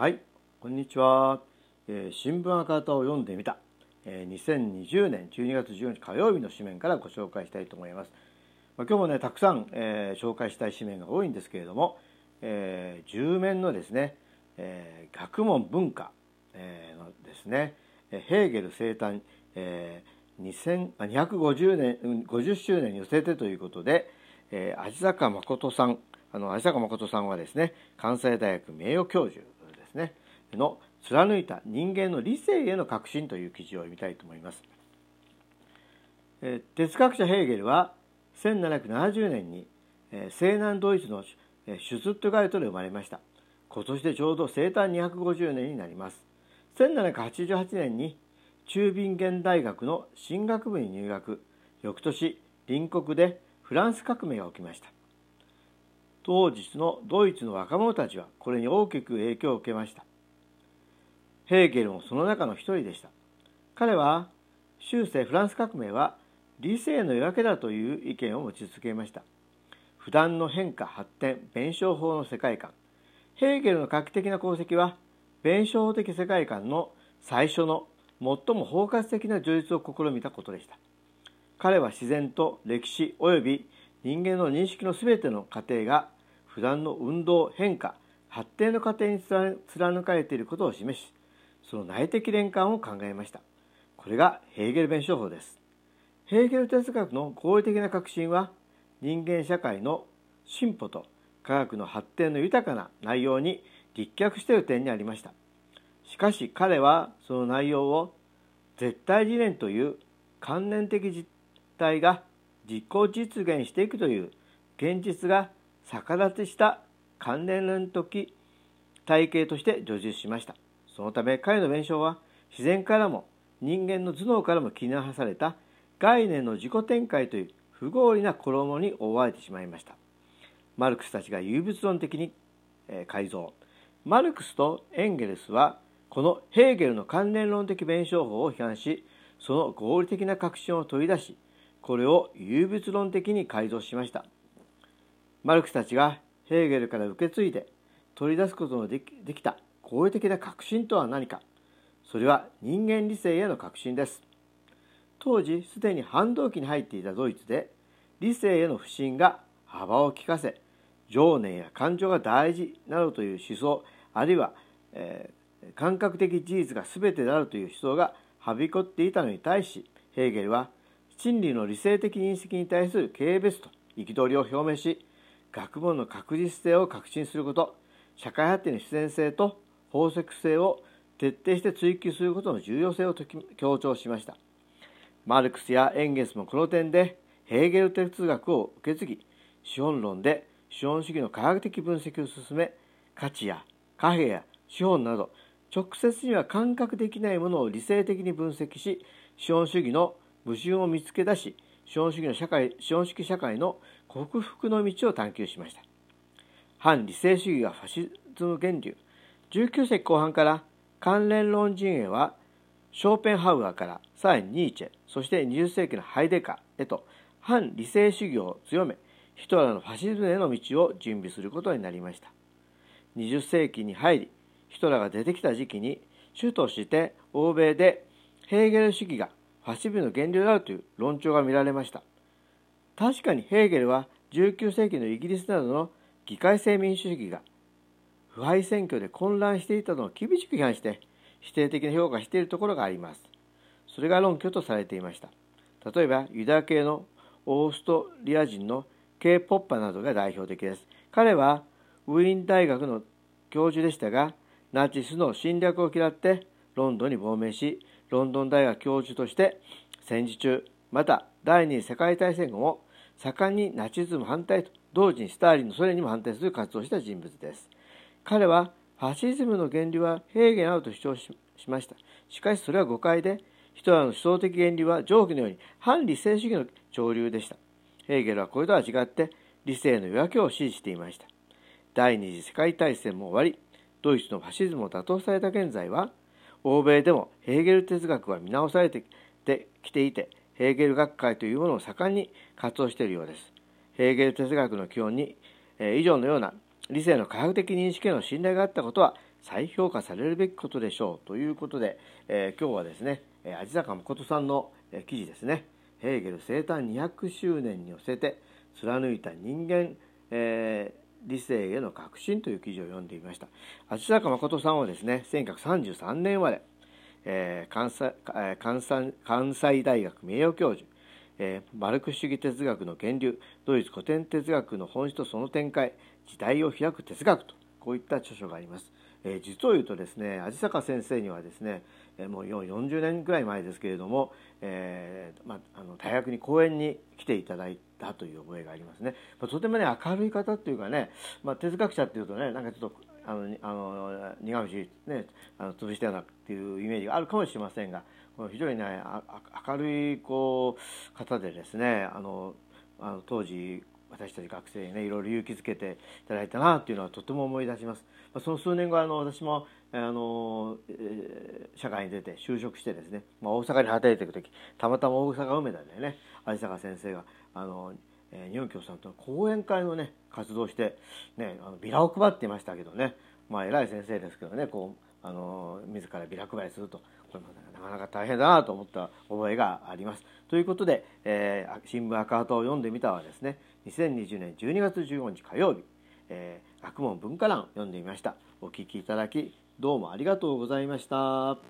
はいこんにちは、えー、新聞赤旗を読んでみた、えー、2020年12月14日火曜日の紙面からご紹介したいと思います、まあ、今日もねたくさん、えー、紹介したい紙面が多いんですけれども、えー、10面のですね、えー、学問文化、えー、のですねヘーゲル生誕、えー、250年50周年に寄せてということで、えー、味坂誠さんあの味坂誠さんはですね関西大学名誉教授ですねの貫いた人間の理性への革新という記事を読みたいと思います。哲学者ヘーゲルは1770年に、西南ドイツのシュツットガルトで生まれました。今年でちょうど生誕250年になります。1788年に中ビンゲン大学の進学部に入学。翌年、隣国でフランス革命が起きました。当日のドイツの若者たちはこれに大きく影響を受けました。ヘーゲルもその中の一人でした。彼は終生フランス革命は理性の夜明けだという意見を持ち続けました。普段の変化発展弁証法の世界観ヘーゲルの画期的な功績は弁証法的世界観の最初の最も包括的な叙述を試みたことでした彼は自然と歴史及び人間の認識の全ての過程が普段の運動変化発展の過程に貫かれていることを示しその内的連関を考えました。これがヘーゲル弁証法です。ヘーゲル哲学の合理的な革新は人間社会の進歩と科学の発展の豊かな内容に立脚している点にありました。しかし彼はその内容を絶対理念という観念的実態が実行実現していくという現実が逆立ちした関連論的体系として叙述しました。そのため彼の弁証は自然からも人間の頭脳からも切り離された概念の自己展開という不合理な衣に覆われてしまいました。マルクスたちが有物論的に改造。マルクスとエンゲルスはこのヘーゲルの関連論的弁証法を批判しその合理的な確信を取り出しこれを有物論的に改造しました。マルクスたちがヘーゲルから受け継いで取り出すことのできできた合理的な革新とは何か。それは人間理性への革新です。当時すでに反動期に入っていたドイツで理性への不信が幅を利かせ情念や感情が大事などという思想あるいは、えー、感覚的事実が全てであるという思想がはびこっていたのに対しヘーゲルは真理の理性的認識に対する軽蔑と憤りを表明し学問の確実性を確信すること社会発展の自然性と法則性を徹底して追求することの重要性を強調しました。マルクスやエンゲスもこの点でヘーゲル哲学を受け継ぎ資本論で資本主義の科学的分析を進め価値や貨幣や資本など直接には感覚できないものを理性的に分析し資本主義の矛盾を見つけ出し資本主義の社会資本主義社会の克服の道を探求しました。反理性主義がファシズム源流。19世紀後半から関連論陣営はショーペンハウアーからさらにニーチェそして20世紀のハイデカへと反理性主義を強めヒトラーのファシズムへの道を準備することになりました。20世紀に入りヒトラーが出てきた時期に主として欧米でヘーゲル主義がファシズムの源流であるという論調が見られました。確かにヘーゲルは19世紀のイギリスなどの議会制民主主義が腐敗選挙で混乱していたのを厳しく批判して否定的な評価しているところがあります。それが論拠とされていました。例えばユダヤ系のオーストリア人の K ポッパなどが代表的です。彼はウィーン大学の教授でしたがナチスの侵略を嫌ってロンドンに亡命しロンドン大学教授として戦時中また第二次世界大戦後も盛んにナチズム反対と同時にスターリンのソ連にも反対する活動をした人物です。彼はファシズムの原理は平原あると主張しました。しかしそれは誤解でヒトラーの思想的原理は上記のように反理性主義の潮流でした。ヘーゲルはこれとは違って理性の夜明けを支持していました。第二次世界大戦も終わりドイツのファシズムを打倒された現在は欧米でもヘーゲル哲学は見直されてきていてヘーゲル学会というものを盛んに活動しているようです。ヘーゲル哲学の基本に、え以上のような理性の科学的認識への信頼があったことは再評価されるべきことでしょうということで、えー、今日はですね味坂誠さんの記事ですねヘーゲル生誕200周年に寄せて貫いた人間、えー、理性への革新という記事を読んでいました味坂誠さんはですね1933年生まれ、えー、関西関西関西大学名誉教授えー、マルクス主義哲学の源流ドイツ古典哲学の本質とその展開時代を開く哲学とこういった著書があります。えー、実を言うとですね味坂先生にはですね、えー、もう40年ぐらい前ですけれども、えーまあ、あの大学に講演に来ていただいてたという覚えがありますね、まあ、とてもね明るい方っていうかね、まあ、哲学者っていうとねなんかちょっとあのあの苦虫ねあの潰したようなっていうイメージがあるかもしれませんが非常にね明るいこう方でですねあのあの当時私たち学生にねいろいろ勇気づけていただいたなっていうのはとても思い出します。その数年後あの私もあの、えー、社会に出て就職してですね、まあ、大阪に働いていく時たまたま大阪梅田でね有坂先生があの、えー、日本共産党の講演会のね活動して、ね、あのビラを配っていましたけどねまあ偉い先生ですけどねこうあの自らビラ配りするとこれなかなか大変だなと思った覚えがあります。ということで、えー、新聞赤旗を読んでみたはですね2020年12月15日火曜日、えー、学問文化欄読んでみましたお聞きいただきどうもありがとうございました